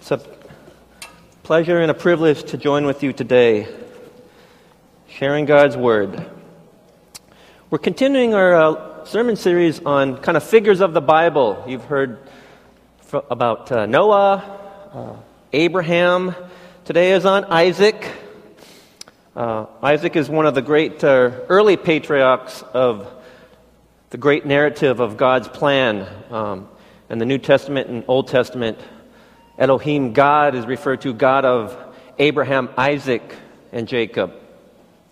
It's a pleasure and a privilege to join with you today, sharing God's Word. We're continuing our uh, sermon series on kind of figures of the Bible. You've heard fr- about uh, Noah, uh, Abraham. Today is on Isaac. Uh, Isaac is one of the great uh, early patriarchs of the great narrative of God's plan. Um, in the New Testament and Old Testament, Elohim, God, is referred to God of Abraham, Isaac, and Jacob.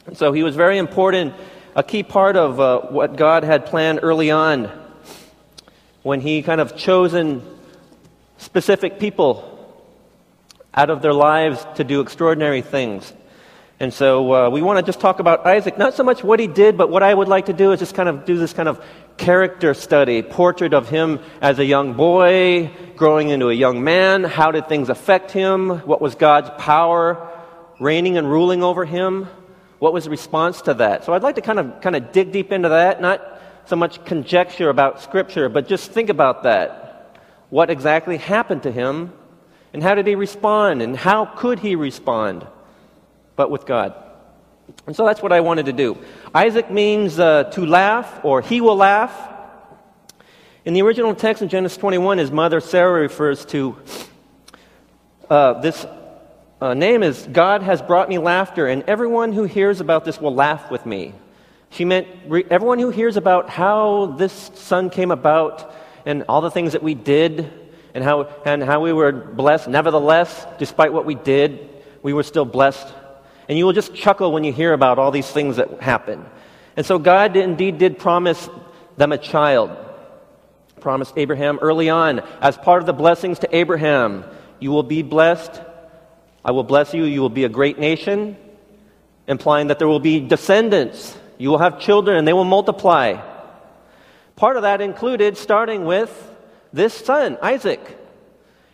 And so he was very important, a key part of uh, what God had planned early on when he kind of chosen specific people out of their lives to do extraordinary things. And so uh, we want to just talk about Isaac, not so much what he did, but what I would like to do is just kind of do this kind of character study, portrait of him as a young boy, growing into a young man. How did things affect him? What was God's power reigning and ruling over him? What was the response to that? So I'd like to kind of kind of dig deep into that, not so much conjecture about Scripture, but just think about that. What exactly happened to him, and how did he respond, and how could he respond? But with God. And so that's what I wanted to do. Isaac means uh, to laugh, or he will laugh. In the original text in Genesis 21, his mother Sarah refers to uh, this uh, name as God has brought me laughter, and everyone who hears about this will laugh with me. She meant re- everyone who hears about how this son came about and all the things that we did and how, and how we were blessed. Nevertheless, despite what we did, we were still blessed and you will just chuckle when you hear about all these things that happen. And so God indeed did promise them a child. Promised Abraham early on as part of the blessings to Abraham. You will be blessed. I will bless you. You will be a great nation, implying that there will be descendants. You will have children and they will multiply. Part of that included starting with this son, Isaac.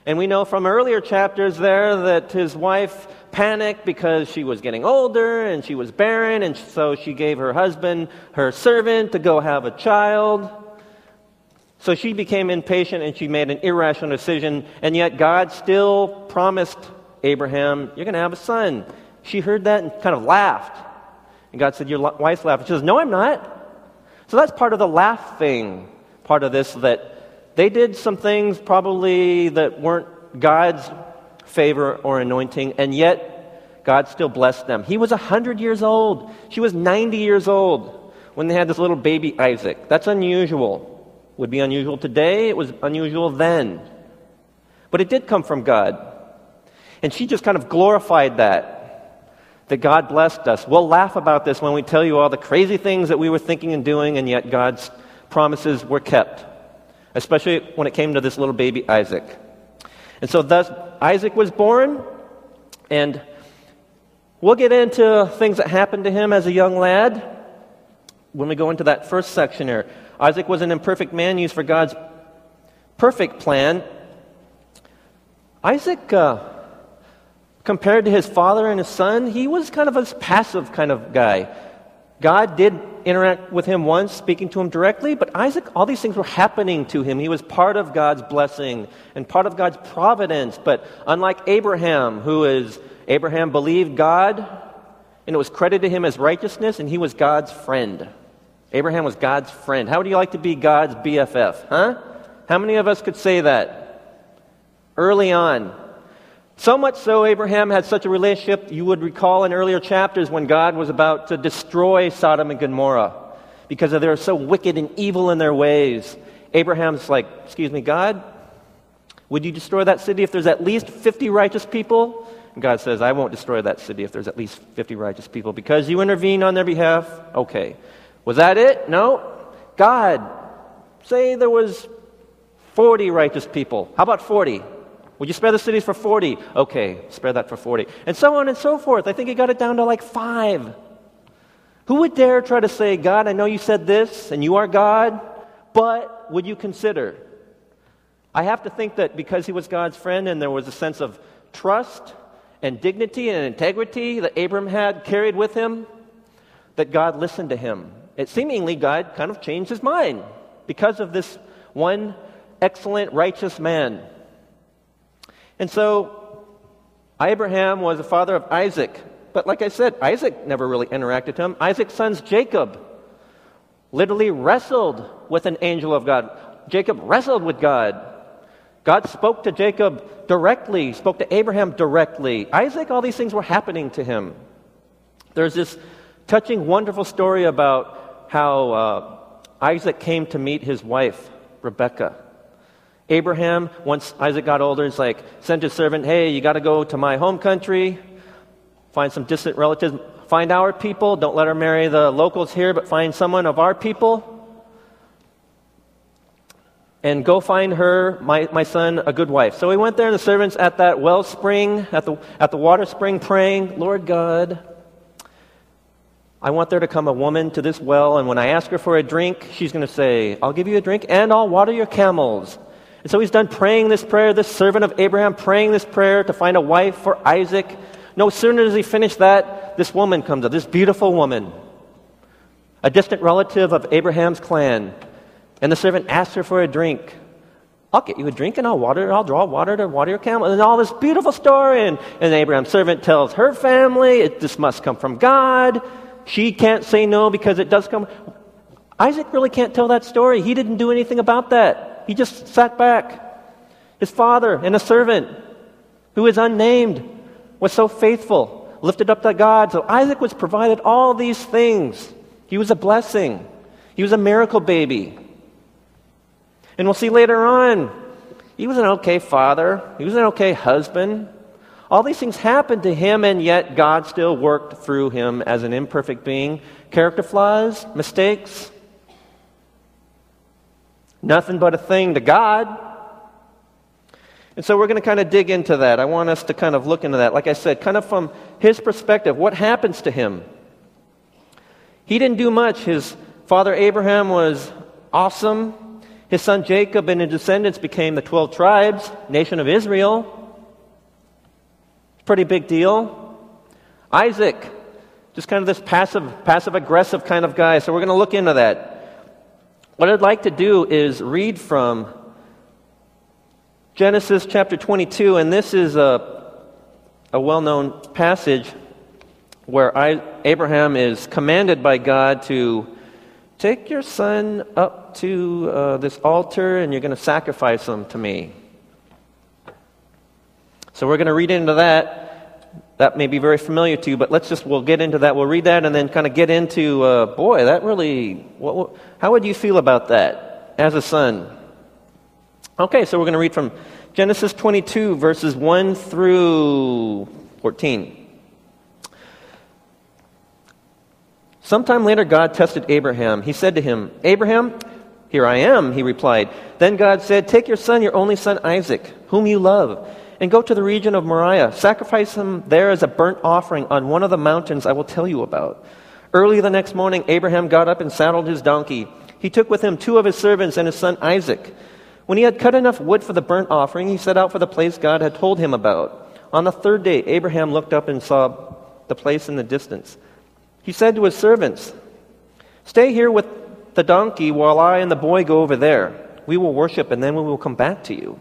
And we know from earlier chapters there that his wife panicked because she was getting older and she was barren, and so she gave her husband her servant to go have a child. So she became impatient and she made an irrational decision, and yet God still promised Abraham, You're going to have a son. She heard that and kind of laughed. And God said, Your wife's laughing. She says, No, I'm not. So that's part of the laughing part of this that they did some things probably that weren't God's favor or anointing, and yet God still blessed them. He was 100 years old. She was 90 years old when they had this little baby Isaac. That's unusual. Would be unusual today, it was unusual then. But it did come from God. And she just kind of glorified that. That God blessed us. We'll laugh about this when we tell you all the crazy things that we were thinking and doing, and yet God's promises were kept. Especially when it came to this little baby Isaac. And so, thus, Isaac was born, and we'll get into things that happened to him as a young lad when we go into that first section here. Isaac was an imperfect man used for God's perfect plan. Isaac, uh, compared to his father and his son, he was kind of a passive kind of guy. God did interact with him once, speaking to him directly, but Isaac, all these things were happening to him. He was part of God's blessing and part of God's providence. But unlike Abraham, who is, Abraham believed God, and it was credited to him as righteousness, and he was God's friend. Abraham was God's friend. How would you like to be God's BFF, huh? How many of us could say that early on? So much so, Abraham had such a relationship, you would recall in earlier chapters when God was about to destroy Sodom and Gomorrah because they were so wicked and evil in their ways. Abraham's like, Excuse me, God, would you destroy that city if there's at least 50 righteous people? And God says, I won't destroy that city if there's at least 50 righteous people because you intervened on their behalf. Okay. Was that it? No. God, say there was 40 righteous people. How about 40? Would you spare the cities for 40? Okay, spare that for 40. And so on and so forth. I think he got it down to like five. Who would dare try to say, God, I know you said this and you are God, but would you consider? I have to think that because he was God's friend and there was a sense of trust and dignity and integrity that Abram had carried with him, that God listened to him. It seemingly God kind of changed his mind because of this one excellent, righteous man. And so Abraham was the father of Isaac. But like I said, Isaac never really interacted with him. Isaac's sons, Jacob, literally wrestled with an angel of God. Jacob wrestled with God. God spoke to Jacob directly, spoke to Abraham directly. Isaac, all these things were happening to him. There's this touching, wonderful story about how uh, Isaac came to meet his wife, Rebecca. Abraham, once Isaac got older, is like, sent his servant, hey, you got to go to my home country, find some distant relatives, find our people. Don't let her marry the locals here, but find someone of our people. And go find her, my, my son, a good wife. So he went there, and the servants at that wellspring, at the, at the water spring, praying, Lord God, I want there to come a woman to this well, and when I ask her for a drink, she's going to say, I'll give you a drink and I'll water your camels. And so he's done praying this prayer, this servant of Abraham praying this prayer to find a wife for Isaac. No sooner does he finish that, this woman comes up, this beautiful woman, a distant relative of Abraham's clan. And the servant asks her for a drink. I'll get you a drink and I'll water, I'll draw water to water your camel. And all this beautiful story. And, and Abraham's servant tells her family, it, this must come from God. She can't say no because it does come. Isaac really can't tell that story. He didn't do anything about that. He just sat back. His father and a servant who is unnamed was so faithful, lifted up to God. So Isaac was provided all these things. He was a blessing. He was a miracle baby. And we'll see later on, he was an okay father. He was an okay husband. All these things happened to him, and yet God still worked through him as an imperfect being. Character flaws, mistakes, nothing but a thing to God. And so we're going to kind of dig into that. I want us to kind of look into that. Like I said, kind of from his perspective, what happens to him? He didn't do much. His father Abraham was awesome. His son Jacob and his descendants became the 12 tribes, nation of Israel. Pretty big deal. Isaac, just kind of this passive, passive aggressive kind of guy. So we're going to look into that. What I'd like to do is read from Genesis chapter 22, and this is a, a well known passage where I, Abraham is commanded by God to take your son up to uh, this altar and you're going to sacrifice him to me. So we're going to read into that. That may be very familiar to you, but let's just, we'll get into that. We'll read that and then kind of get into, uh, boy, that really, what, what, how would you feel about that as a son? Okay, so we're going to read from Genesis 22, verses 1 through 14. Sometime later, God tested Abraham. He said to him, Abraham, here I am, he replied. Then God said, Take your son, your only son Isaac, whom you love and go to the region of Moriah. Sacrifice him there as a burnt offering on one of the mountains I will tell you about. Early the next morning, Abraham got up and saddled his donkey. He took with him two of his servants and his son Isaac. When he had cut enough wood for the burnt offering, he set out for the place God had told him about. On the third day, Abraham looked up and saw the place in the distance. He said to his servants, Stay here with the donkey while I and the boy go over there. We will worship and then we will come back to you.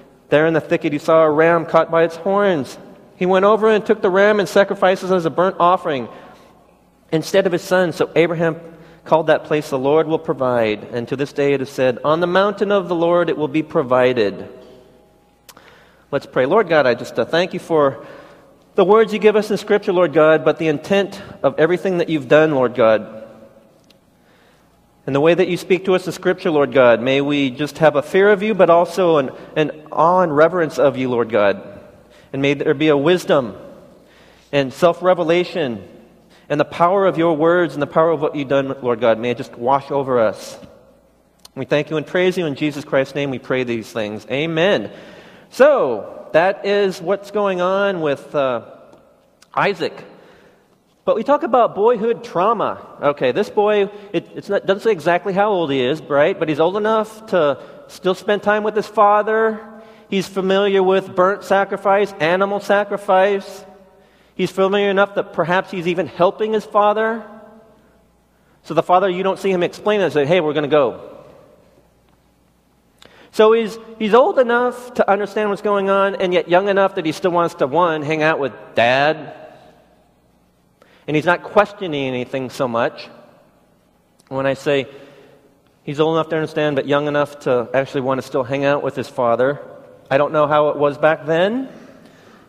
there in the thicket, he saw a ram caught by its horns. He went over and took the ram and sacrificed it as a burnt offering instead of his son. So Abraham called that place, The Lord will provide. And to this day it is said, On the mountain of the Lord it will be provided. Let's pray. Lord God, I just uh, thank you for the words you give us in Scripture, Lord God, but the intent of everything that you've done, Lord God. And the way that you speak to us in Scripture, Lord God, may we just have a fear of you, but also an, an awe and reverence of you, Lord God. And may there be a wisdom and self revelation and the power of your words and the power of what you've done, Lord God. May it just wash over us. We thank you and praise you. In Jesus Christ's name, we pray these things. Amen. So, that is what's going on with uh, Isaac. But we talk about boyhood trauma. Okay, this boy, it not, doesn't say exactly how old he is, right? But he's old enough to still spend time with his father. He's familiar with burnt sacrifice, animal sacrifice. He's familiar enough that perhaps he's even helping his father. So the father, you don't see him explain it and say, hey, we're going to go. So he's, he's old enough to understand what's going on, and yet young enough that he still wants to, one, hang out with dad, and he's not questioning anything so much. When I say he's old enough to understand, but young enough to actually want to still hang out with his father, I don't know how it was back then,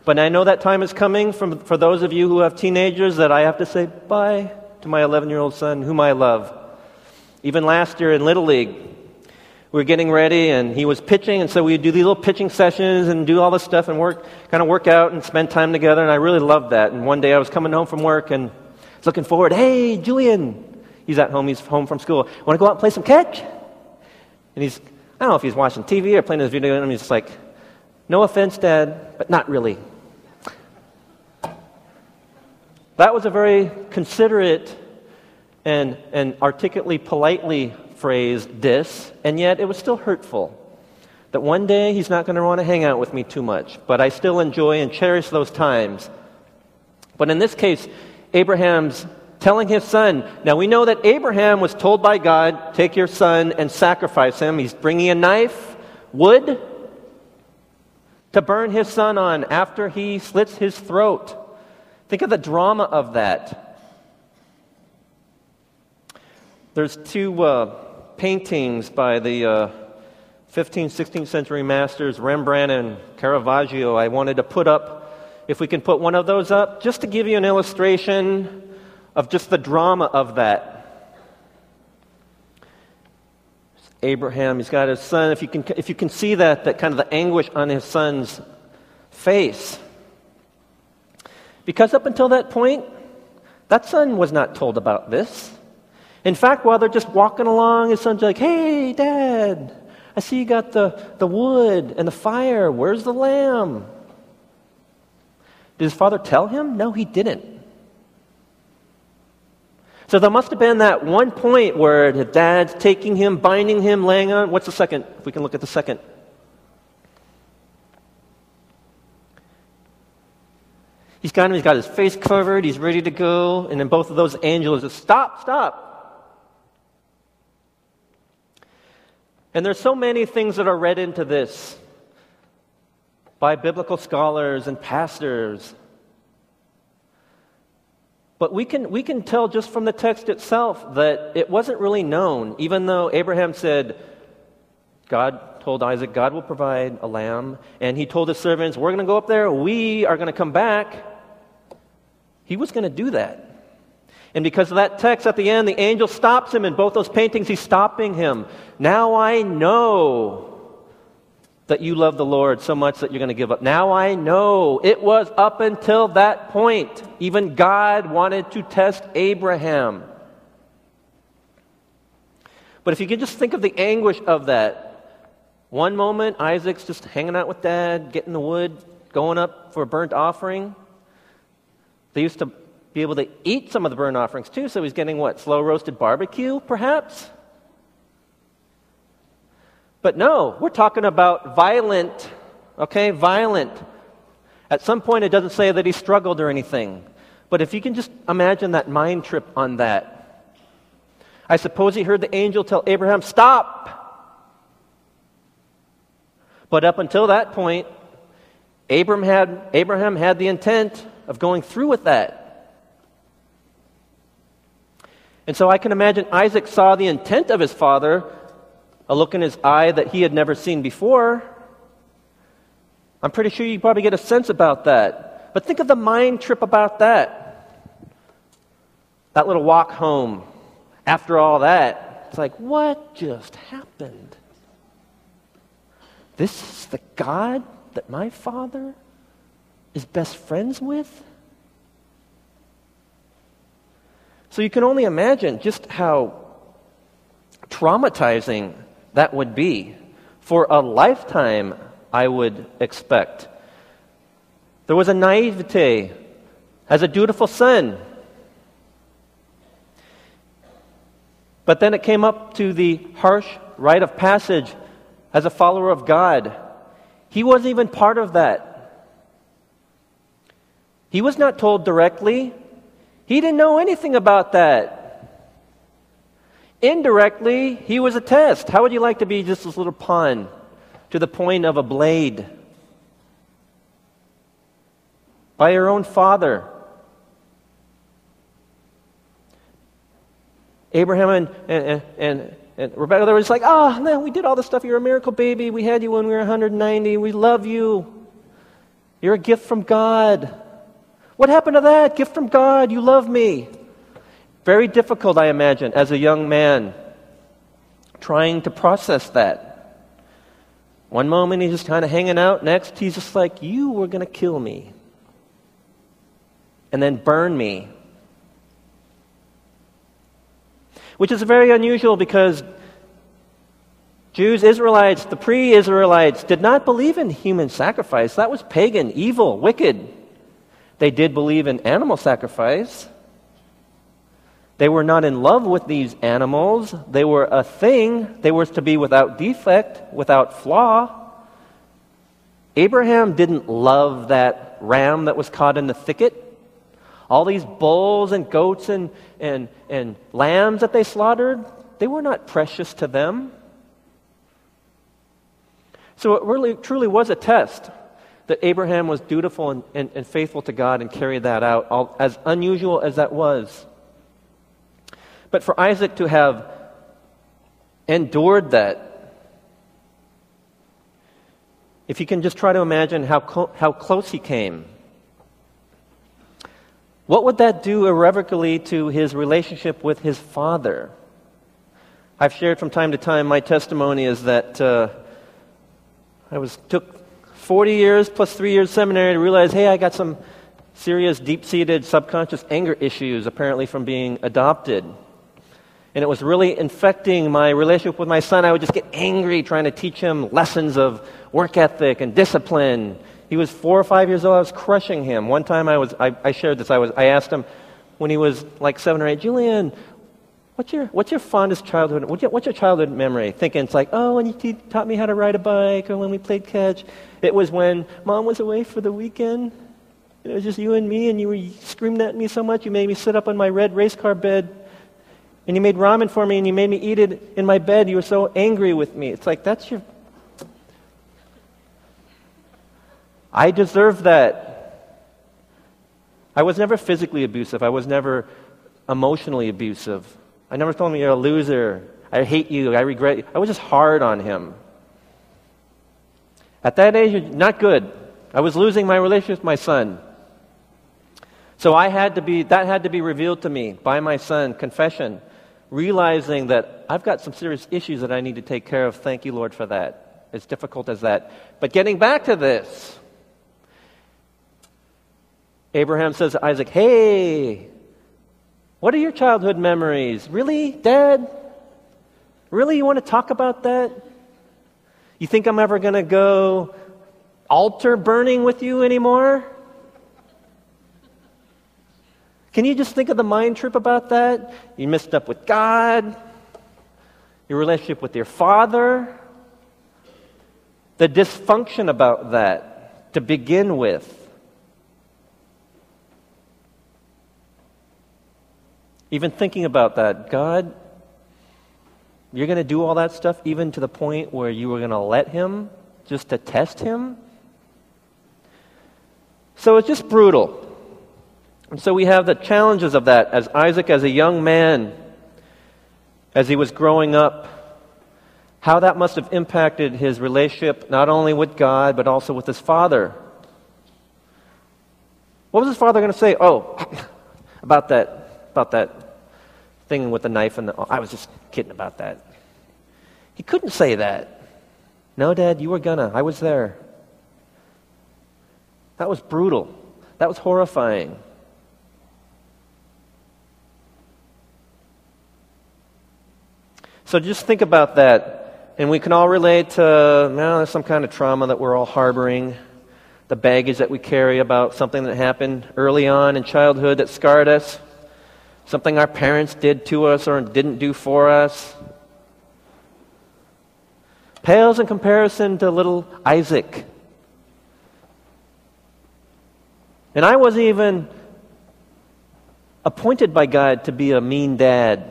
but I know that time is coming from, for those of you who have teenagers that I have to say bye to my 11 year old son, whom I love. Even last year in Little League, we were getting ready and he was pitching and so we'd do these little pitching sessions and do all this stuff and work kind of work out and spend time together and i really loved that. And one day i was coming home from work and looking forward hey julian he's at home he's home from school. Want to go out and play some catch? And he's i don't know if he's watching tv or playing his video and he's just like no offense dad but not really. That was a very considerate and, and articulately politely phrase, this, and yet it was still hurtful. That one day he's not going to want to hang out with me too much, but I still enjoy and cherish those times. But in this case, Abraham's telling his son. Now we know that Abraham was told by God, take your son and sacrifice him. He's bringing a knife, wood, to burn his son on after he slits his throat. Think of the drama of that. There's two uh, paintings by the uh, 15th, 16th century masters, Rembrandt and Caravaggio, I wanted to put up, if we can put one of those up, just to give you an illustration of just the drama of that. Abraham, he's got his son. If you can, if you can see that, that kind of the anguish on his son's face. Because up until that point, that son was not told about this. In fact, while they're just walking along, his son's like, Hey, Dad, I see you got the, the wood and the fire. Where's the lamb? Did his father tell him? No, he didn't. So there must have been that one point where the dad's taking him, binding him, laying on. What's the second? If we can look at the second. He's got him, he's got his face covered, he's ready to go, and then both of those angels just stop, stop. And there's so many things that are read into this by biblical scholars and pastors. But we can, we can tell just from the text itself that it wasn't really known, even though Abraham said, God told Isaac, God will provide a lamb. And he told his servants, We're going to go up there, we are going to come back. He was going to do that. And because of that text at the end, the angel stops him in both those paintings. He's stopping him. Now I know that you love the Lord so much that you're going to give up. Now I know it was up until that point. Even God wanted to test Abraham. But if you can just think of the anguish of that. One moment, Isaac's just hanging out with dad, getting the wood, going up for a burnt offering. They used to be able to eat some of the burnt offerings too. So he's getting what? Slow roasted barbecue, perhaps? But no, we're talking about violent, okay? Violent. At some point, it doesn't say that he struggled or anything. But if you can just imagine that mind trip on that. I suppose he heard the angel tell Abraham, Stop! But up until that point, Abraham had, Abraham had the intent of going through with that. And so I can imagine Isaac saw the intent of his father, a look in his eye that he had never seen before. I'm pretty sure you probably get a sense about that. But think of the mind trip about that. That little walk home. After all that, it's like, what just happened? This is the God that my father is best friends with? So you can only imagine just how traumatizing that would be for a lifetime, I would expect. There was a naivete as a dutiful son. But then it came up to the harsh rite of passage as a follower of God. He wasn't even part of that. He was not told directly. He didn't know anything about that. Indirectly, he was a test. How would you like to be just this little pawn to the point of a blade? By your own father. Abraham and, and, and, and Rebecca, they were just like, oh, man, we did all this stuff. You're a miracle baby. We had you when we were 190. We love you. You're a gift from God. What happened to that? Gift from God. You love me. Very difficult, I imagine, as a young man trying to process that. One moment he's just kind of hanging out, next he's just like, You were going to kill me. And then burn me. Which is very unusual because Jews, Israelites, the pre Israelites did not believe in human sacrifice. That was pagan, evil, wicked. They did believe in animal sacrifice. They were not in love with these animals. They were a thing. They were to be without defect, without flaw. Abraham didn't love that ram that was caught in the thicket. All these bulls and goats and, and, and lambs that they slaughtered, they were not precious to them. So it really truly was a test that Abraham was dutiful and, and, and faithful to God and carried that out, all, as unusual as that was. But for Isaac to have endured that, if you can just try to imagine how, clo- how close he came, what would that do irrevocably to his relationship with his father? I've shared from time to time my testimony is that uh, I was took 40 years plus three years seminary to realize, hey, I got some serious deep-seated subconscious anger issues apparently from being adopted and it was really infecting my relationship with my son. I would just get angry trying to teach him lessons of work ethic and discipline. He was four or five years old. I was crushing him. One time I, was, I, I shared this. I, was, I asked him when he was like seven or eight, Julian, what's your, what's your fondest childhood? What's your, childhood memory? Thinking it's like, oh, when you taught me how to ride a bike or when we played catch. It was when mom was away for the weekend. It was just you and me, and you were screaming at me so much you made me sit up on my red race car bed and you made ramen for me and you made me eat it in my bed. You were so angry with me. It's like, that's your. I deserve that. I was never physically abusive. I was never emotionally abusive. I never told him you're a loser. I hate you. I regret you. I was just hard on him. At that age, you're not good. I was losing my relationship with my son. So I had to be, that had to be revealed to me by my son, confession realizing that I've got some serious issues that I need to take care of. Thank you, Lord, for that. As difficult as that. But getting back to this, Abraham says to Isaac, Hey, what are your childhood memories? Really, Dad? Really, you want to talk about that? You think I'm ever going to go altar burning with you anymore? Can you just think of the mind trip about that? You messed up with God, your relationship with your father, the dysfunction about that to begin with. Even thinking about that, God, you're going to do all that stuff even to the point where you were going to let Him just to test Him? So it's just brutal. And so we have the challenges of that as Isaac, as a young man, as he was growing up, how that must have impacted his relationship not only with God, but also with his father. What was his father going to say? Oh, about that, about that thing with the knife and the. I was just kidding about that. He couldn't say that. No, Dad, you were gonna. I was there. That was brutal. That was horrifying. So just think about that. And we can all relate to well, some kind of trauma that we're all harboring, the baggage that we carry about something that happened early on in childhood that scarred us, something our parents did to us or didn't do for us. Pales in comparison to little Isaac. And I wasn't even appointed by God to be a mean dad.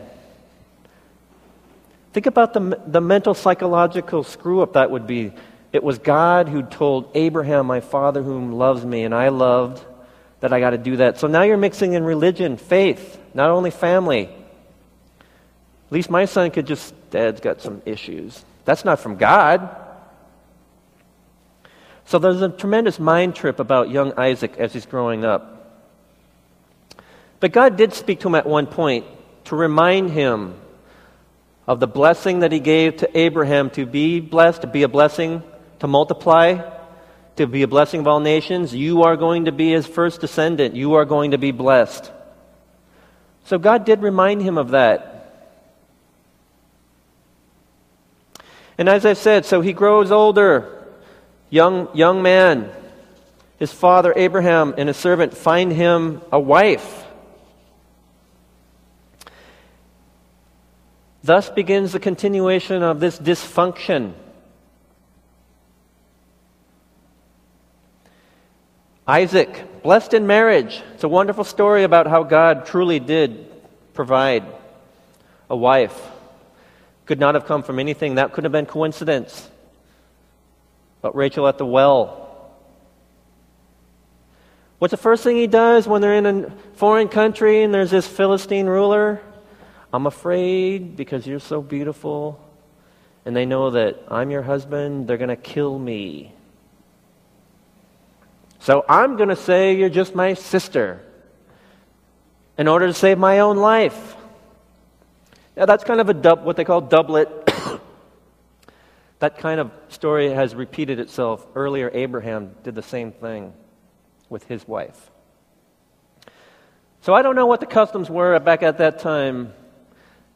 Think about the, the mental psychological screw up that would be. It was God who told Abraham, my father whom loves me, and I loved, that I got to do that. So now you're mixing in religion, faith, not only family. At least my son could just, Dad's got some issues. That's not from God. So there's a tremendous mind trip about young Isaac as he's growing up. But God did speak to him at one point to remind him of the blessing that he gave to Abraham to be blessed, to be a blessing, to multiply, to be a blessing of all nations. You are going to be his first descendant. You are going to be blessed. So God did remind him of that. And as I said, so he grows older, young, young man. His father Abraham and his servant find him a wife. Thus begins the continuation of this dysfunction. Isaac, blessed in marriage. It's a wonderful story about how God truly did provide a wife. Could not have come from anything. That could have been coincidence. But Rachel at the well. What's the first thing he does when they're in a foreign country and there's this Philistine ruler? I'm afraid because you're so beautiful and they know that I'm your husband, they're going to kill me. So I'm going to say you're just my sister in order to save my own life. Now, that's kind of a dub, what they call doublet. that kind of story has repeated itself. Earlier, Abraham did the same thing with his wife. So I don't know what the customs were back at that time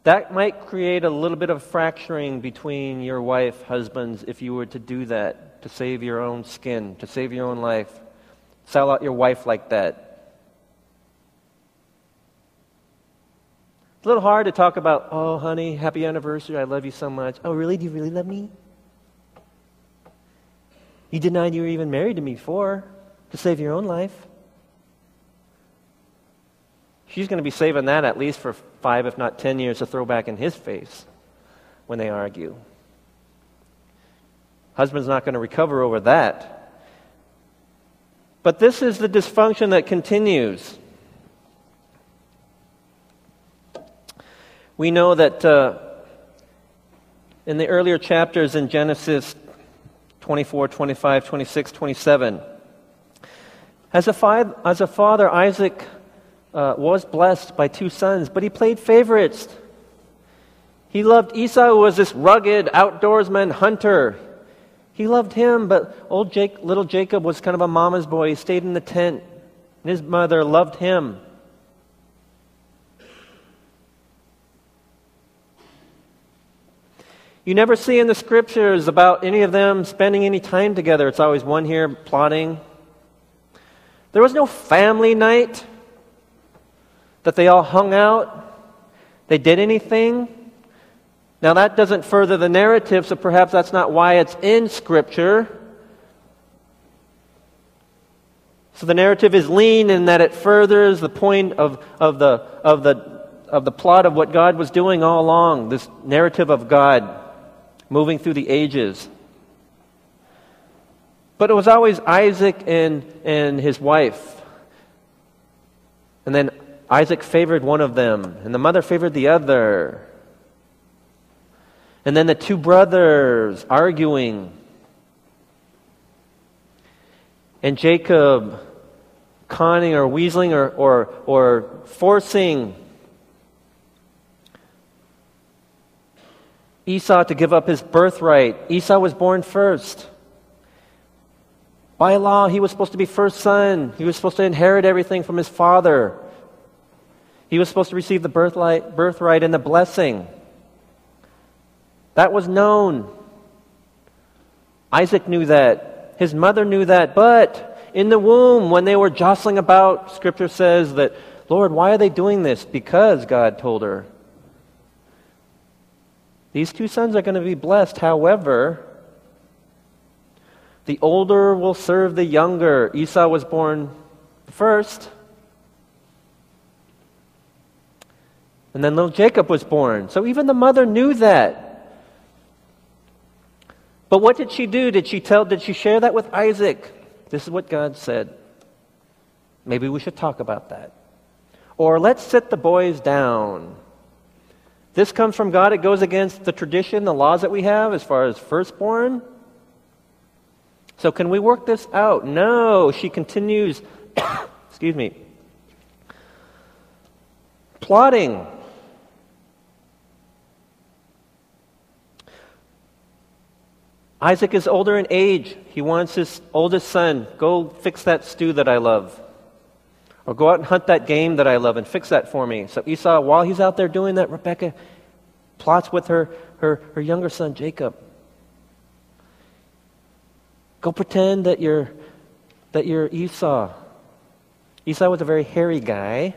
that might create a little bit of fracturing between your wife, husbands, if you were to do that, to save your own skin, to save your own life. Sell out your wife like that. It's a little hard to talk about, oh, honey, happy anniversary, I love you so much. Oh, really? Do you really love me? You denied you were even married to me before to save your own life. She's going to be saving that at least for five, if not ten years to throw back in his face when they argue. Husband's not going to recover over that. But this is the dysfunction that continues. We know that uh, in the earlier chapters in Genesis 24, 25, 26, 27, as a, as a father, Isaac uh, was blessed by two sons, but he played favorites. He loved Esau, who was this rugged outdoorsman hunter. He loved him, but old Jake, little Jacob was kind of a mama's boy. He stayed in the tent, and his mother loved him. You never see in the scriptures about any of them spending any time together. It's always one here plotting. There was no family night that they all hung out, they did anything. Now, that doesn't further the narrative, so perhaps that's not why it's in Scripture. So the narrative is lean in that it furthers the point of, of, the, of, the, of the plot of what God was doing all along, this narrative of God moving through the ages. But it was always Isaac and, and his wife. And then Isaac favored one of them, and the mother favored the other. And then the two brothers arguing. And Jacob conning or weaseling or, or, or forcing Esau to give up his birthright. Esau was born first. By law, he was supposed to be first son. He was supposed to inherit everything from his father. He was supposed to receive the birthright, birthright and the blessing. That was known. Isaac knew that. His mother knew that. But in the womb, when they were jostling about, Scripture says that, Lord, why are they doing this? Because God told her. These two sons are going to be blessed. However, the older will serve the younger. Esau was born first. And then little Jacob was born. So even the mother knew that. But what did she do? Did she tell, did she share that with Isaac? This is what God said. Maybe we should talk about that. Or let's sit the boys down. This comes from God. It goes against the tradition, the laws that we have as far as firstborn. So, can we work this out? No. She continues, excuse me, plotting. Isaac is older in age. He wants his oldest son, go fix that stew that I love. Or go out and hunt that game that I love and fix that for me. So Esau, while he's out there doing that, Rebecca plots with her, her, her younger son, Jacob. Go pretend that you're, that you're Esau. Esau was a very hairy guy.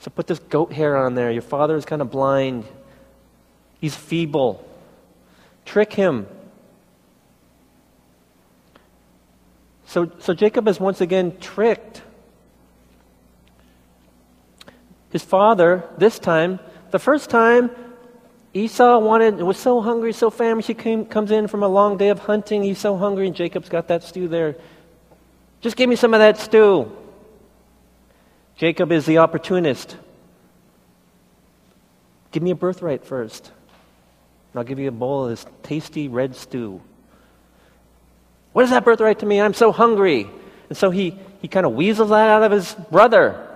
So put this goat hair on there. Your father is kind of blind. He's feeble. Trick him. So, so Jacob is once again tricked. His father, this time, the first time, Esau wanted, was so hungry, so famished, he came, comes in from a long day of hunting. He's so hungry, and Jacob's got that stew there. Just give me some of that stew. Jacob is the opportunist. Give me a birthright first. And I'll give you a bowl of this tasty red stew. What is that birthright to me? I'm so hungry. And so he, he kind of weasels that out of his brother.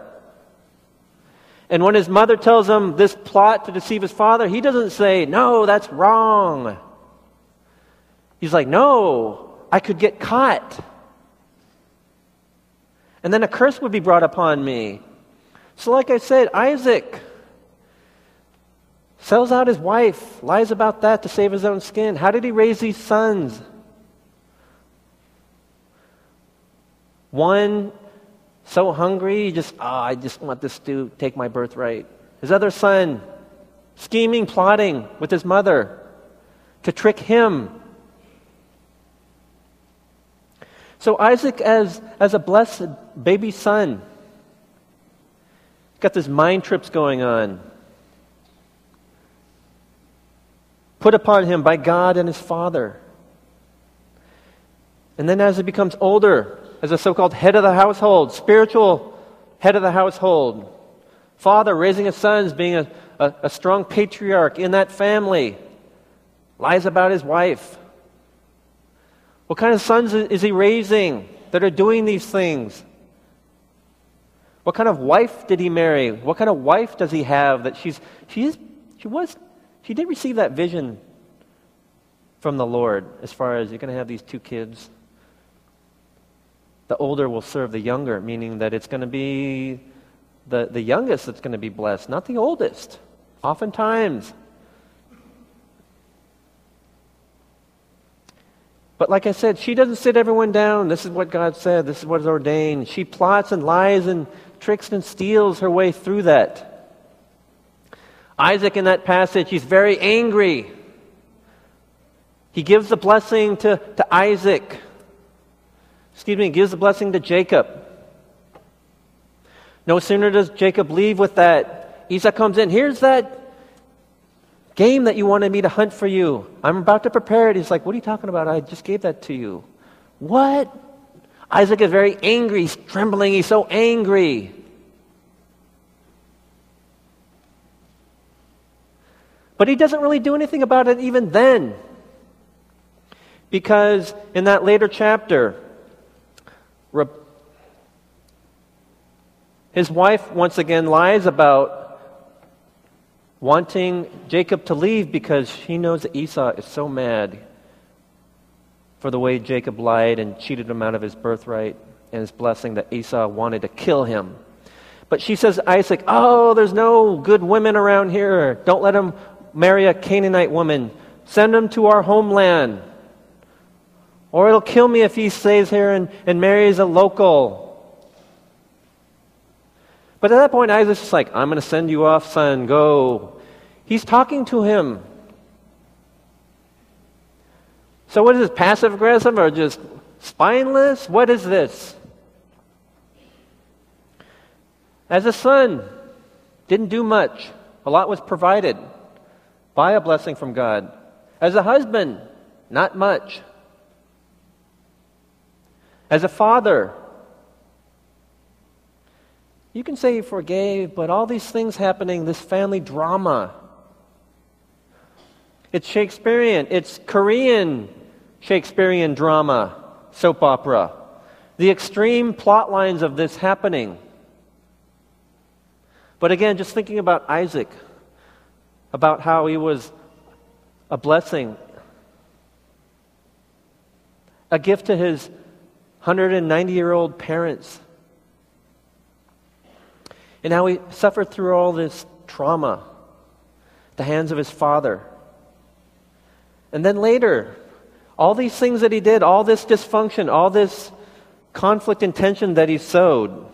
And when his mother tells him this plot to deceive his father, he doesn't say, No, that's wrong. He's like, No, I could get caught. And then a curse would be brought upon me. So, like I said, Isaac sells out his wife, lies about that to save his own skin. How did he raise these sons? One so hungry, he just, oh, I just want this to take my birthright. His other son, scheming, plotting with his mother to trick him. So Isaac, as, as a blessed baby son, got this mind trips going on. Put upon him by God and his father. And then as he becomes older, as a so called head of the household, spiritual head of the household. Father raising his sons, being a, a, a strong patriarch in that family, lies about his wife. What kind of sons is he raising that are doing these things? What kind of wife did he marry? What kind of wife does he have that she's, she's, she was, she did receive that vision from the Lord as far as you're going to have these two kids? the older will serve the younger, meaning that it's going to be the, the youngest that's going to be blessed, not the oldest. Oftentimes. But like I said, she doesn't sit everyone down. This is what God said. This is what is ordained. She plots and lies and tricks and steals her way through that. Isaac, in that passage, he's very angry. He gives the blessing to, to Isaac excuse me, he gives the blessing to Jacob. No sooner does Jacob leave with that, Esau comes in. Here's that game that you wanted me to hunt for you. I'm about to prepare it. He's like, What are you talking about? I just gave that to you. What? Isaac is very angry. He's trembling. He's so angry. But he doesn't really do anything about it even then. Because in that later chapter, His wife once again lies about wanting Jacob to leave because she knows that Esau is so mad for the way Jacob lied and cheated him out of his birthright and his blessing that Esau wanted to kill him. But she says Isaac, Oh, there's no good women around here. Don't let him marry a Canaanite woman. Send him to our homeland. Or it'll kill me if he stays here and, and marries a local. But at that point, Isaac's just like, I'm going to send you off, son. Go. He's talking to him. So, what is this, passive aggressive or just spineless? What is this? As a son, didn't do much. A lot was provided by a blessing from God. As a husband, not much. As a father, you can say you forgave, but all these things happening, this family drama, it's Shakespearean, it's Korean Shakespearean drama, soap opera. The extreme plot lines of this happening. But again, just thinking about Isaac, about how he was a blessing, a gift to his 190 year old parents, and how he suffered through all this trauma, the hands of his father. And then later, all these things that he did, all this dysfunction, all this conflict and tension that he sowed.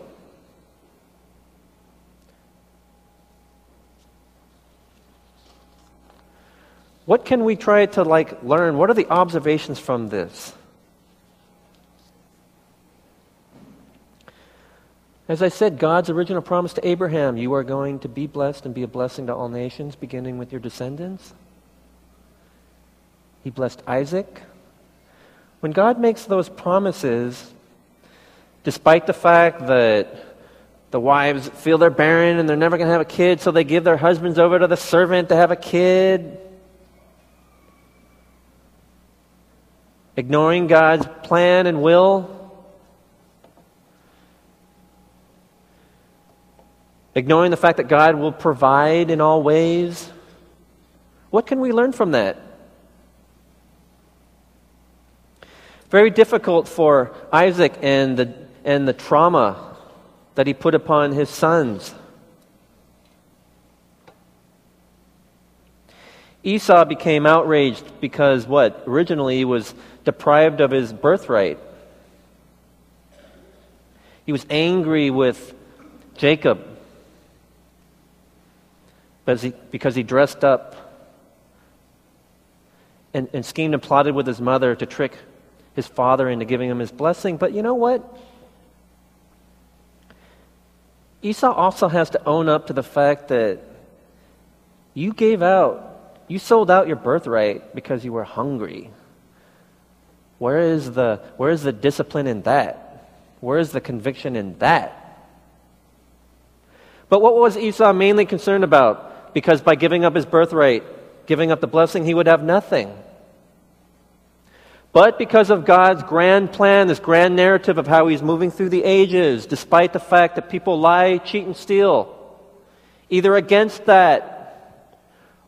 What can we try to like learn? What are the observations from this? As I said, God's original promise to Abraham, you are going to be blessed and be a blessing to all nations, beginning with your descendants. He blessed Isaac. When God makes those promises, despite the fact that the wives feel they're barren and they're never going to have a kid, so they give their husbands over to the servant to have a kid, ignoring God's plan and will, ignoring the fact that God will provide in all ways. What can we learn from that? Very difficult for Isaac and the, and the trauma that he put upon his sons. Esau became outraged because what? Originally he was deprived of his birthright. He was angry with Jacob because he, because he dressed up and, and schemed and plotted with his mother to trick his father into giving him his blessing. But you know what? Esau also has to own up to the fact that you gave out, you sold out your birthright because you were hungry. Where is the, where is the discipline in that? Where is the conviction in that? But what was Esau mainly concerned about? Because by giving up his birthright, giving up the blessing, he would have nothing. But because of God's grand plan, this grand narrative of how He's moving through the ages, despite the fact that people lie, cheat, and steal, either against that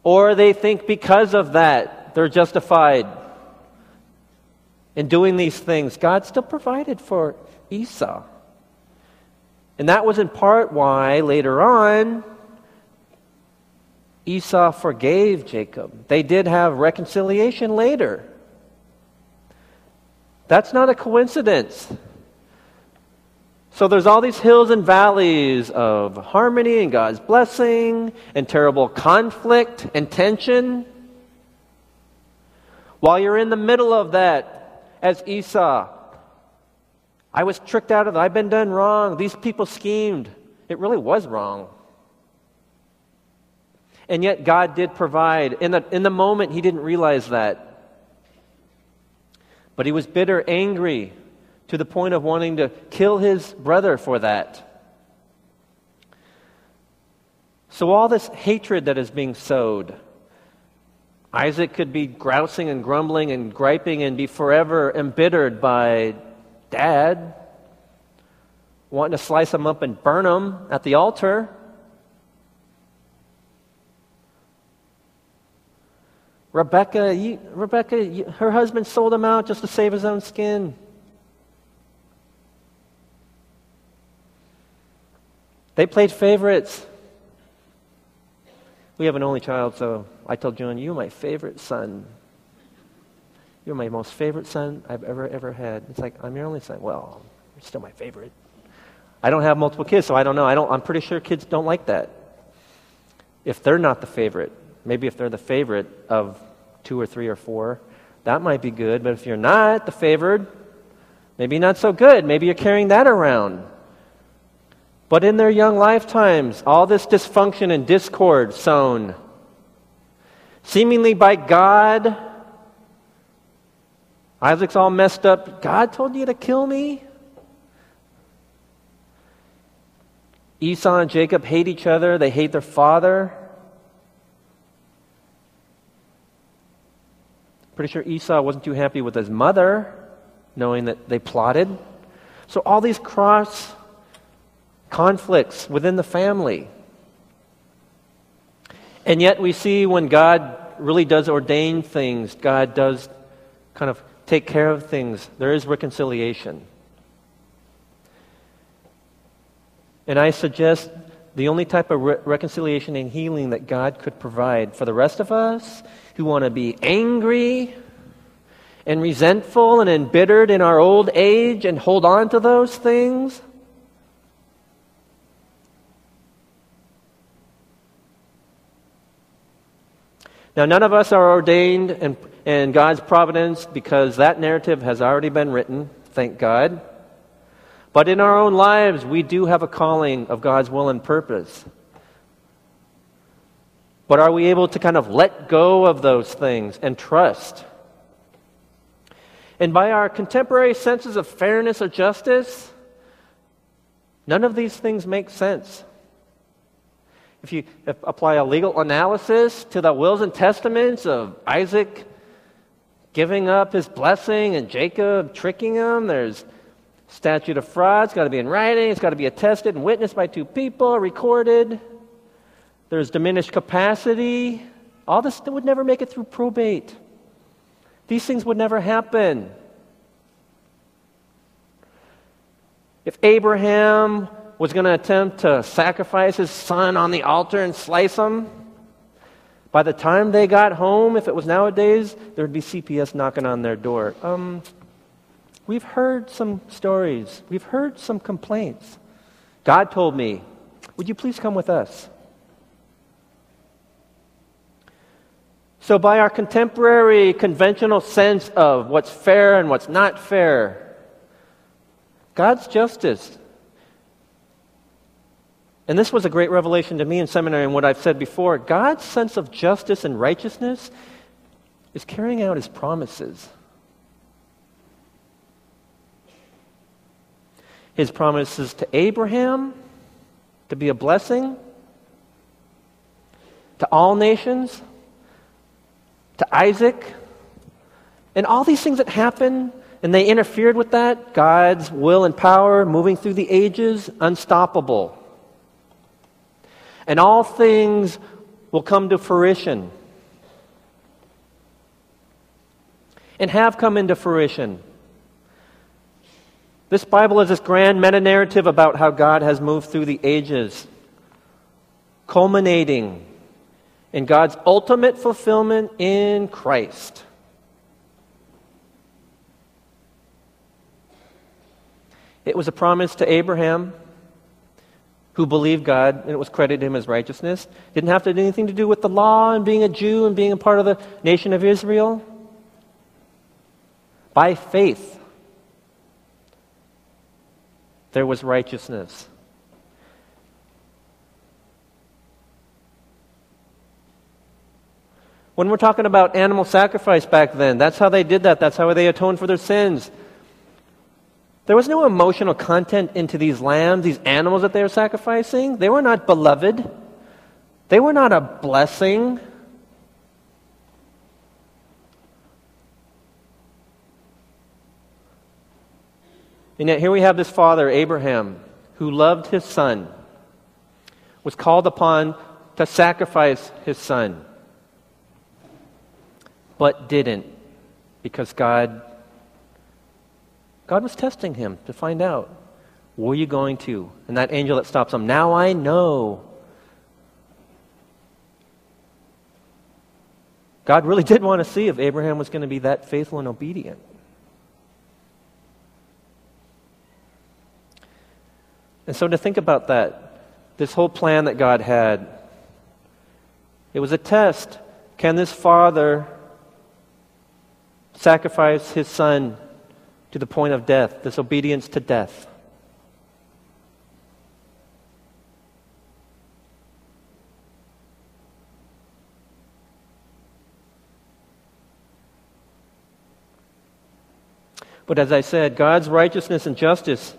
or they think because of that they're justified in doing these things, God still provided for Esau. And that was in part why later on Esau forgave Jacob. They did have reconciliation later. That's not a coincidence. So there's all these hills and valleys of harmony and God's blessing and terrible conflict and tension. While you're in the middle of that, as Esau, I was tricked out of it. I've been done wrong. These people schemed. It really was wrong. And yet God did provide. In the, in the moment, he didn't realize that. But he was bitter, angry, to the point of wanting to kill his brother for that. So, all this hatred that is being sowed, Isaac could be grousing and grumbling and griping and be forever embittered by dad. wanting to slice him up and burn him at the altar. Rebecca, you, Rebecca, you, her husband sold him out just to save his own skin. They played favorites. We have an only child, so I told John, You're my favorite son. You're my most favorite son I've ever, ever had. It's like, I'm your only son. Well, you're still my favorite. I don't have multiple kids, so I don't know. I don't, I'm pretty sure kids don't like that. If they're not the favorite, maybe if they're the favorite of two or three or four, that might be good. But if you're not the favored, maybe not so good. Maybe you're carrying that around. But in their young lifetimes, all this dysfunction and discord sown, seemingly by God. Isaac's all messed up. God told you to kill me? Esau and Jacob hate each other, they hate their father. Pretty sure Esau wasn't too happy with his mother, knowing that they plotted. So, all these cross conflicts within the family. And yet, we see when God really does ordain things, God does kind of take care of things, there is reconciliation. And I suggest the only type of re- reconciliation and healing that God could provide for the rest of us who want to be angry and resentful and embittered in our old age and hold on to those things. Now, none of us are ordained in, in God's providence because that narrative has already been written, thank God. But in our own lives, we do have a calling of God's will and purpose. But are we able to kind of let go of those things and trust? And by our contemporary senses of fairness or justice, none of these things make sense. If you apply a legal analysis to the wills and testaments of Isaac giving up his blessing and Jacob tricking him, there's statute of fraud. It's got to be in writing. It's got to be attested and witnessed by two people, recorded. There's diminished capacity. All this would never make it through probate. These things would never happen. If Abraham was going to attempt to sacrifice his son on the altar and slice him, by the time they got home, if it was nowadays, there would be CPS knocking on their door. Um, we've heard some stories, we've heard some complaints. God told me, Would you please come with us? So, by our contemporary conventional sense of what's fair and what's not fair, God's justice. And this was a great revelation to me in seminary and what I've said before. God's sense of justice and righteousness is carrying out his promises. His promises to Abraham to be a blessing, to all nations, to Isaac. And all these things that happen, and they interfered with that, God's will and power moving through the ages, unstoppable. And all things will come to fruition. And have come into fruition. This Bible is this grand meta narrative about how God has moved through the ages, culminating in God's ultimate fulfillment in Christ. It was a promise to Abraham who believed God and it was credited him as righteousness. Didn't have to do anything to do with the law and being a Jew and being a part of the nation of Israel. By faith, there was righteousness. When we're talking about animal sacrifice back then, that's how they did that. That's how they atoned for their sins. There was no emotional content into these lambs, these animals that they were sacrificing. They were not beloved. They were not a blessing. And yet, here we have this father, Abraham, who loved his son, was called upon to sacrifice his son, but didn't because God God was testing him to find out, were you going to? And that angel that stops him, now I know. God really did want to see if Abraham was going to be that faithful and obedient. And so to think about that, this whole plan that God had, it was a test. Can this father sacrifice his son to the point of death, disobedience to death. But as I said, God's righteousness and justice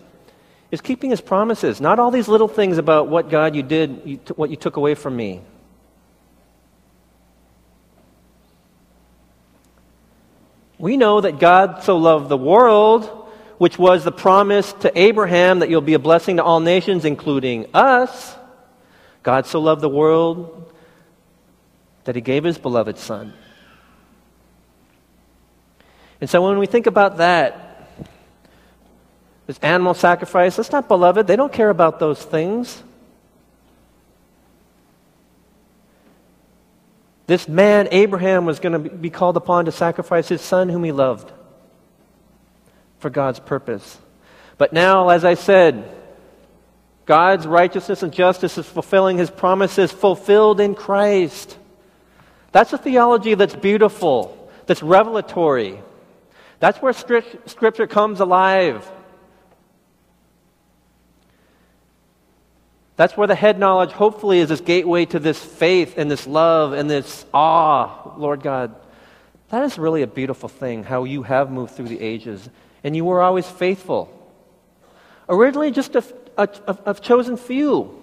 is keeping his promises, not all these little things about what God you did, what you took away from me. We know that God so loved the world, which was the promise to Abraham that you'll be a blessing to all nations, including us. God so loved the world that he gave his beloved Son. And so when we think about that, this animal sacrifice, that's not beloved. They don't care about those things. This man, Abraham, was going to be called upon to sacrifice his son whom he loved for God's purpose. But now, as I said, God's righteousness and justice is fulfilling his promises fulfilled in Christ. That's a theology that's beautiful, that's revelatory. That's where Scripture comes alive. That's where the head knowledge, hopefully, is this gateway to this faith and this love and this awe, Lord God. That is really a beautiful thing, how you have moved through the ages. And you were always faithful. Originally, just a, a, a, chosen few.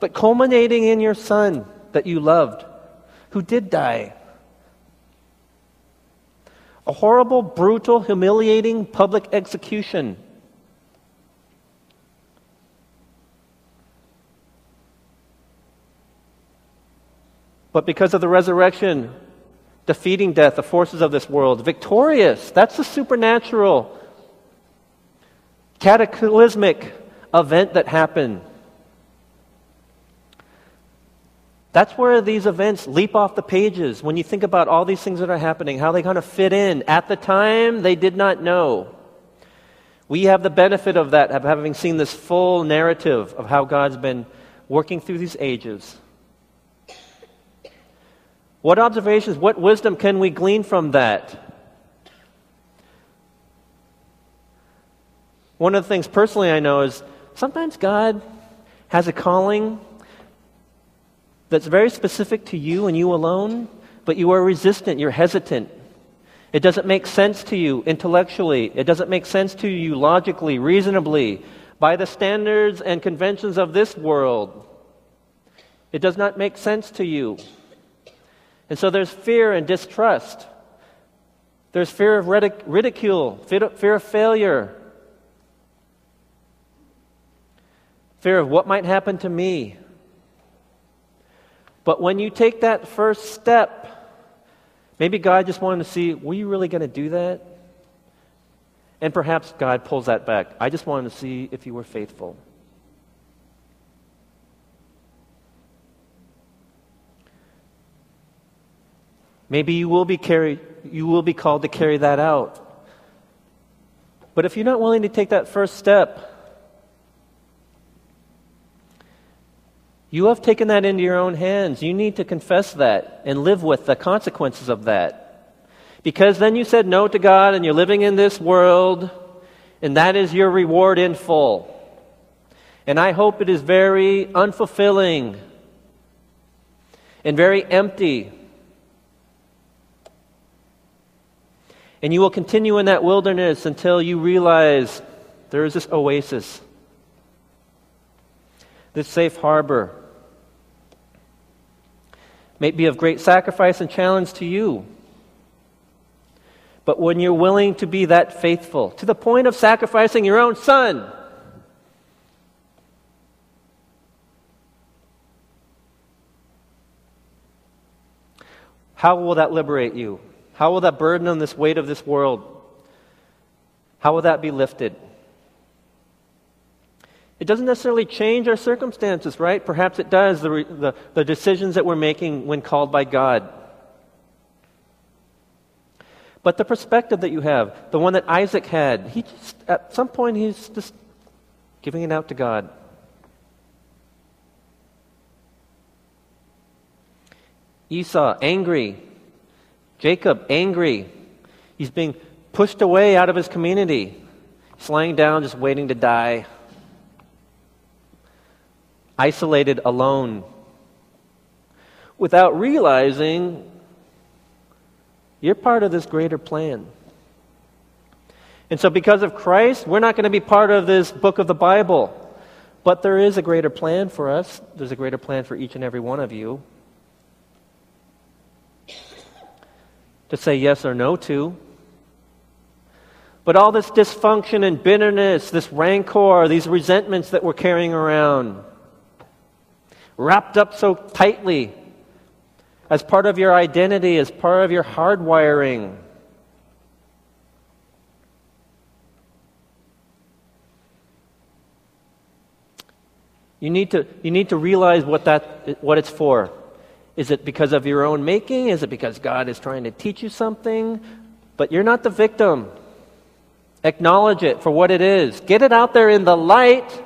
But culminating in your son that you loved, who did die. A horrible, brutal, humiliating public execution But because of the resurrection, defeating death, the forces of this world, victorious. That's the supernatural, cataclysmic event that happened. That's where these events leap off the pages. When you think about all these things that are happening, how they kind of fit in. At the time, they did not know. We have the benefit of that, of having seen this full narrative of how God's been working through these ages. What observations, what wisdom can we glean from that? One of the things personally I know is sometimes God has a calling that's very specific to you and you alone, but you are resistant, you're hesitant. It doesn't make sense to you intellectually, it doesn't make sense to you logically, reasonably, by the standards and conventions of this world. It does not make sense to you. And so there's fear and distrust. There's fear of ridic- ridicule, fear of failure, fear of what might happen to me. But when you take that first step, maybe God just wanted to see, were you really going to do that? And perhaps God pulls that back. I just wanted to see if you were faithful. Maybe you will be carried, you will be called to carry that out. But if you're not willing to take that first step, you have taken that into your own hands. You need to confess that and live with the consequences of that. Because then you said no to God and you're living in this world, and that is your reward in full. And I hope it is very unfulfilling and very empty. And you will continue in that wilderness until you realize there is this oasis, this safe harbor. May be of great sacrifice and challenge to you. but when you're willing to be that faithful to the point of sacrificing your own son. How will that liberate you? How will that burden on this weight of this world? How will that be lifted? It doesn't necessarily change our circumstances, right? Perhaps it does, the, the, the decisions that we're making when called by God. But the perspective that you have, the one that Isaac had, he just, at some point, he's just giving it out to God. Esau, angry. Jacob, angry. He's being pushed away out of his community. He's lying down, just waiting to die. Isolated, alone. Without realizing you're part of this greater plan. And so, because of Christ, we're not going to be part of this book of the Bible. But there is a greater plan for us. There's a greater plan for each and every one of you to say yes or no to. But all this dysfunction and bitterness, this rancor, these resentments that we're carrying around, wrapped up so tightly as part of your identity, as part of your hardwiring. You need to, you need to realize what, that, what it's for. Is it because of your own making? Is it because God is trying to teach you something? But you're not the victim. Acknowledge it for what it is. Get it out there in the light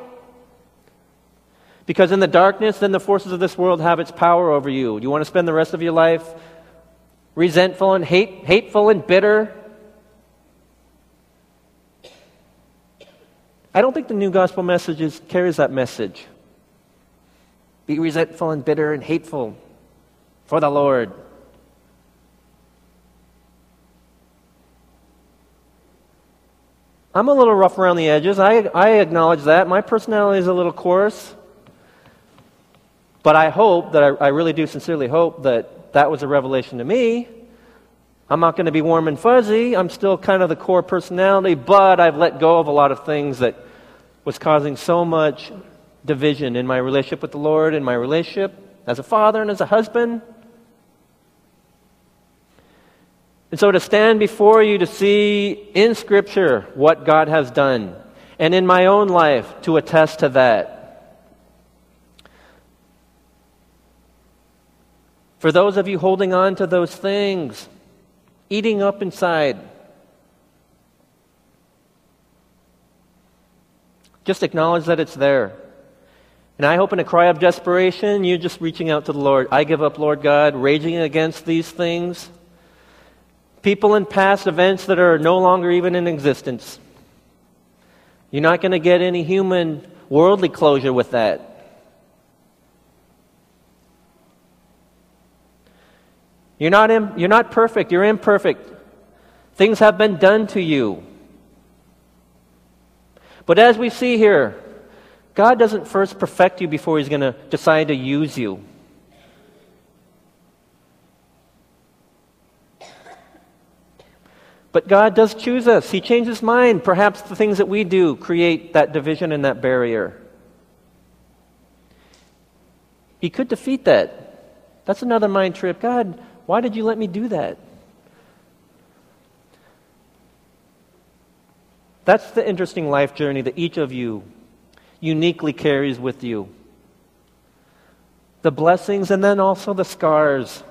because in the darkness, then the forces of this world have its power over you. Do you want to spend the rest of your life resentful and hate, hateful and bitter? I don't think the new gospel message is, carries that message. Be resentful and bitter and hateful for the Lord. I'm a little rough around the edges. I, I acknowledge that. My personality is a little coarse. But I hope that I, I really do sincerely hope that that was a revelation to me. I'm not going to be warm and fuzzy. I'm still kind of the core personality, but I've let go of a lot of things that was causing so much division in my relationship with the Lord, in my relationship as a father and as a husband. And so to stand before you to see in Scripture what God has done, and in my own life to attest to that, For those of you holding on to those things, eating up inside, just acknowledge that it's there. And I hope in a cry of desperation, you're just reaching out to the Lord. I give up, Lord God, raging against these things. People in past events that are no longer even in existence. You're not going to get any human worldly closure with that. You're not, Im- you're not perfect, you're imperfect. Things have been done to you. But as we see here, God doesn't first perfect you before He's going to decide to use you. But God does choose us. He changes mind. Perhaps the things that we do create that division and that barrier. He could defeat that. That's another mind trip. God, why did you let me do that? That's the interesting life journey that each of you uniquely carries with you. The blessings and then also the scars.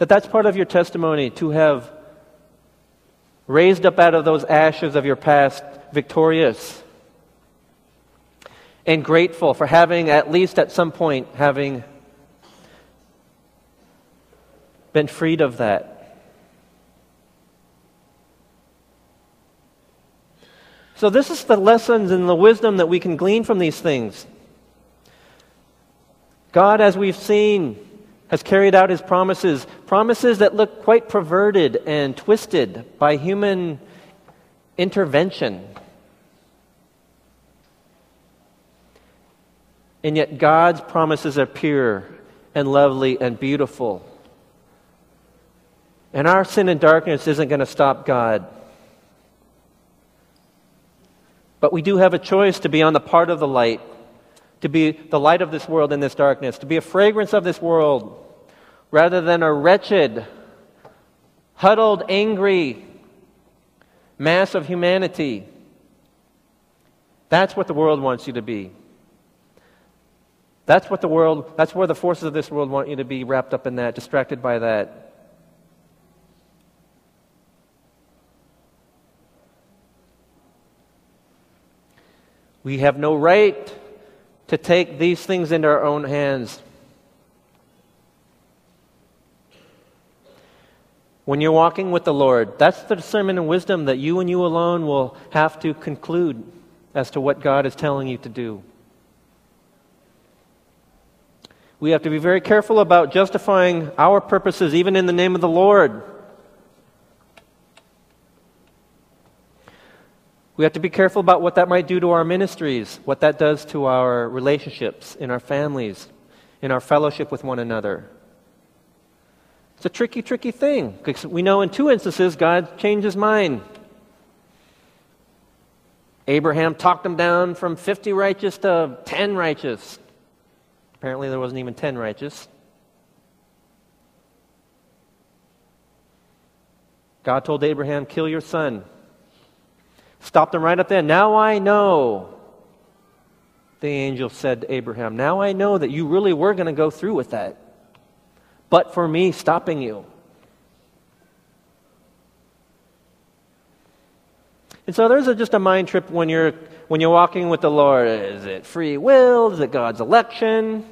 That that's part of your testimony to have raised up out of those ashes of your past victorious and grateful for having at least at some point having been freed of that. So, this is the lessons and the wisdom that we can glean from these things. God, as we've seen, has carried out his promises, promises that look quite perverted and twisted by human intervention. And yet, God's promises are pure and lovely and beautiful. And our sin and darkness isn't going to stop God. But we do have a choice to be on the part of the light, to be the light of this world in this darkness, to be a fragrance of this world, rather than a wretched, huddled, angry mass of humanity. That's what the world wants you to be. That's what the world, that's where the forces of this world want you to be wrapped up in that, distracted by that. We have no right to take these things into our own hands. When you're walking with the Lord, that's the discernment and wisdom that you and you alone will have to conclude as to what God is telling you to do. We have to be very careful about justifying our purposes even in the name of the Lord. We have to be careful about what that might do to our ministries, what that does to our relationships, in our families, in our fellowship with one another. It's a tricky, tricky thing because we know in two instances God changed his mind. Abraham talked him down from 50 righteous to 10 righteous. Apparently, there wasn't even 10 righteous. God told Abraham, Kill your son. Stopped him right up there. Now I know, the angel said to Abraham, now I know that you really were going to go through with that. But for me stopping you. And so there's a, just a mind trip when you're, when you're walking with the Lord. Is it free will? Is it God's election?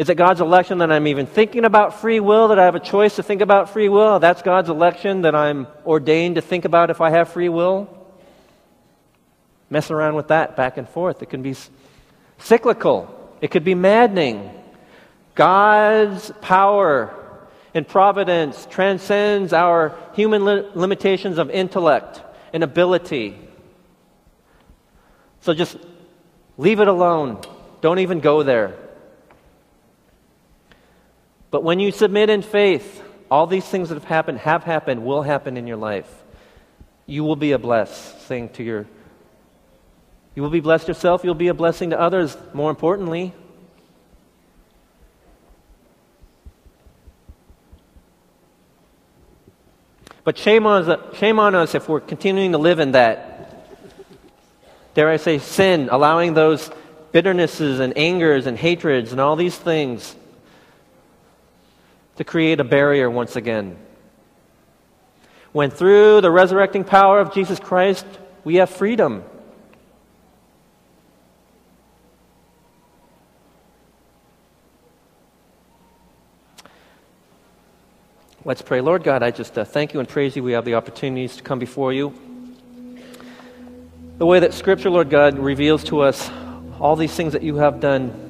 Is it God's election that I'm even thinking about free will, that I have a choice to think about free will? That's God's election that I'm ordained to think about if I have free will? Mess around with that back and forth. It can be cyclical, it could be maddening. God's power and providence transcends our human li- limitations of intellect and ability. So just leave it alone. Don't even go there. But when you submit in faith, all these things that have happened, have happened, will happen in your life. You will be a blessing to your. You will be blessed yourself. You'll be a blessing to others, more importantly. But shame on, shame on us if we're continuing to live in that, dare I say, sin, allowing those bitternesses and angers and hatreds and all these things to create a barrier once again. When through the resurrecting power of Jesus Christ, we have freedom. Let's pray. Lord God, I just uh, thank you and praise you. We have the opportunities to come before you. The way that Scripture, Lord God, reveals to us all these things that you have done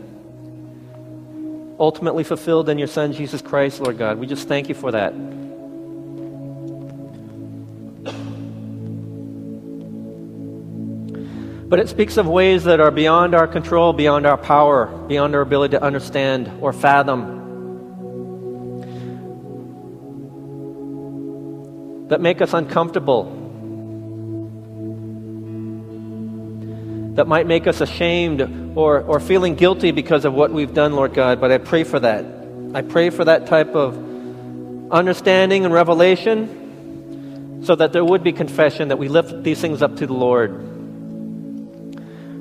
ultimately fulfilled in your Son, Jesus Christ, Lord God. We just thank you for that. But it speaks of ways that are beyond our control, beyond our power, beyond our ability to understand or fathom. That make us uncomfortable. That might make us ashamed or, or feeling guilty because of what we've done, Lord God, but I pray for that. I pray for that type of understanding and revelation so that there would be confession, that we lift these things up to the Lord.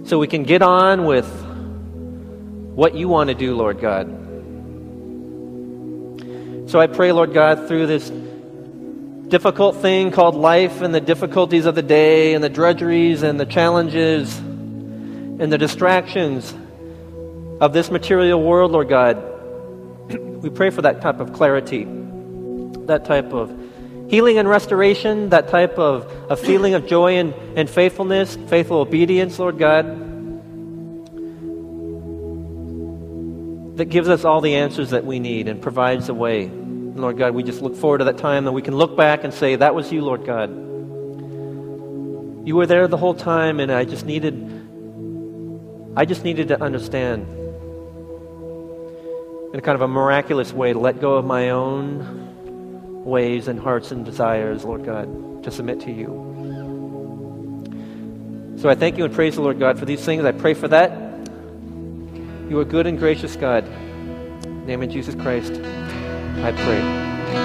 So we can get on with what you want to do, Lord God. So I pray, Lord God, through this difficult thing called life and the difficulties of the day and the drudgeries and the challenges and the distractions of this material world, Lord God. We pray for that type of clarity, that type of healing and restoration, that type of, a feeling of joy and, and faithfulness, faithful obedience, Lord God, that gives us all the answers that we need and provides the way. Lord God, we just look forward to that time that we can look back and say, That was you, Lord God. You were there the whole time, and I just needed I just needed to understand in a kind of a miraculous way to let go of my own ways and hearts and desires, Lord God, to submit to you. So I thank you and praise the Lord God for these things. I pray for that. You are good and gracious God. In the name of Jesus Christ, I pray.